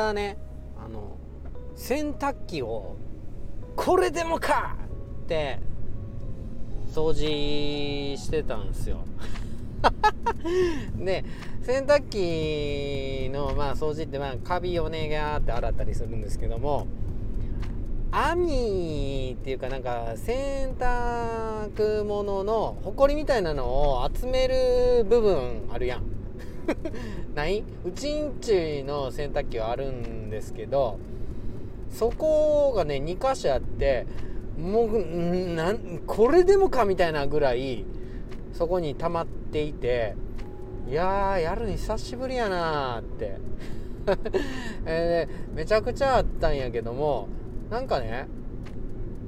間ねあの洗濯機をこれでもか!って掃除してたんですよ。で洗濯機のまあ掃除ってまあカビをねガーって洗ったりするんですけども網っていうかなんか洗濯物のほこりみたいなのを集める部分あるやん。ない？うちんちの洗濯機はあるんですけどそこがね2箇所あってもうなんこれでもかみたいなぐらいそこに溜まっていていやーやるの久しぶりやなーって。えー、めちゃくちゃあったんやけどもなんかね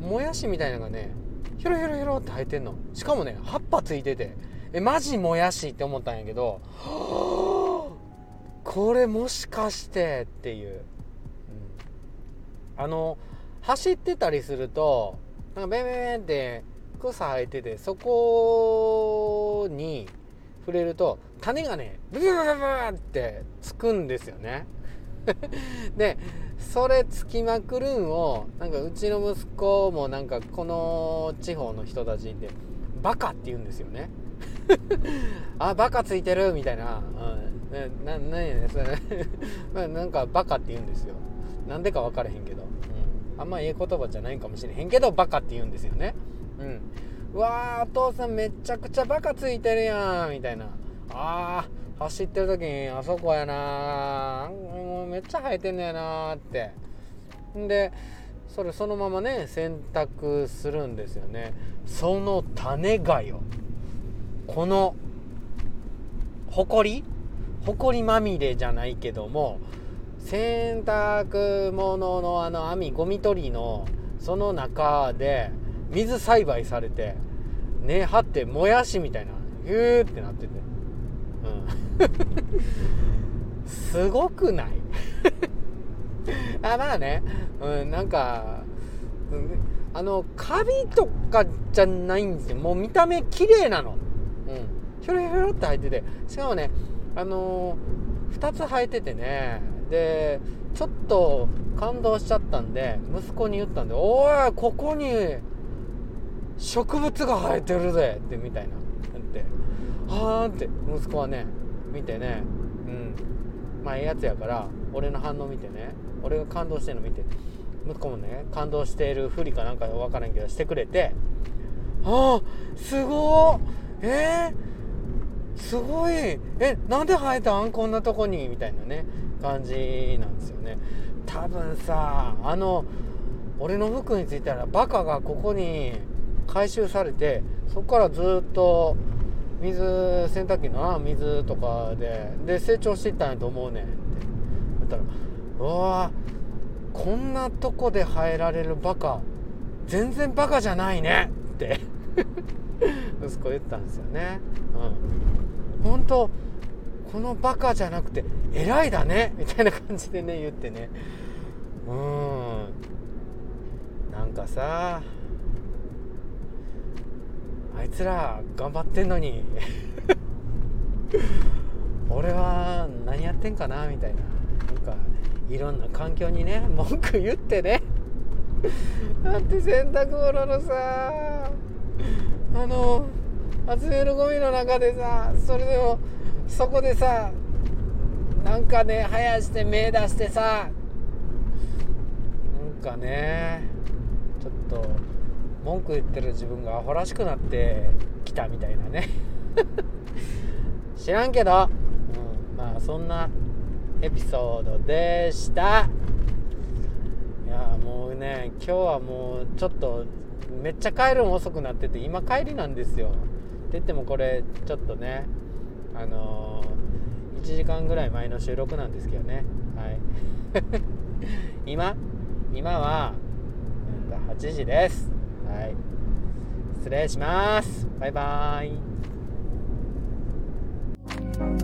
もやしみたいなのがねヒョロヒョロヒロって生えてんの。しかもね葉っぱついてて。えマジもやしって思ったんやけど これもしかしてっていう、うん、あの走ってたりするとなんかベンベンベンって草生えててそこに触れると種がねブブブブブってつくんですよねでそれつきまくるんをなんかうちの息子もなんかこの地方の人たちでバカって言うんですよね あバカついてるみたいな、うん、ななやねそれ。なんかバカって言うんですよ。なんでか分からへんけど、うん、あんまええ言葉じゃないかもしれへんけどバカって言うんですよね。うん。うわーお父さんめちゃくちゃバカついてるやんみたいな。あー走ってる時にあそこやなもうめっちゃ生えてんのやなって。んでそれそのままね洗濯するんですよね。その種がよ。このほこり？ほこりまみれじゃないけども洗濯物のあの網ゴミ取りのその中で水栽培されて根張ってもやしみたいなヒューってなってて。うん。すごくない？あまあね、うん、なんか、うん、あのカビとかじゃないんですよ。もう見た目綺麗なの。うん。ひょろひょろって入ってて。しかもねあのー、2つ生えててね。でちょっと感動しちゃったんで息子に言ったんで「おいここに植物が生えてるぜ」ってみたいな。って「はあ」って。息子はね見てね。うん。まあええやつやから俺の反応見てね。俺が感動してるの見て。息子もね感動しているふりかなんか分からんけどしてくれて「ああすごーえー、すごい。えなんで生えたん？こんなとこに？みたいなね感じなんですよね。多分さあの俺の服についてはバカがここに回収されてそこからずっと水洗濯機の水とかでで成長していったんやと思うねんって。言ったら「うわこんなとこで生えられるバカ全然バカじゃないね」って。息子言ったんですよね。うん、本当このバカじゃなくて偉いだねみたいな感じでね言ってね。うん。なんかさあいつら頑張ってんのに 俺は何やってんかなみたいな。なんかいろんな環境にね文句言ってね。だって洗濯物のさ。あの集めるゴミの中でさそれでもそこでさなんかね生やして目出してさなんかねちょっと文句言ってる自分がアホらしくなってきたみたいなね。知らんけど、うん、まあそんなエピソードでした。ね今日はもうちょっとめっちゃ帰るの遅くなってて今帰りなんですよ。って言ってもこれちょっとねあのー、1時間ぐらい前の収録なんですけどね。はい。今今は8時です。はい。失礼します。バイバーイ。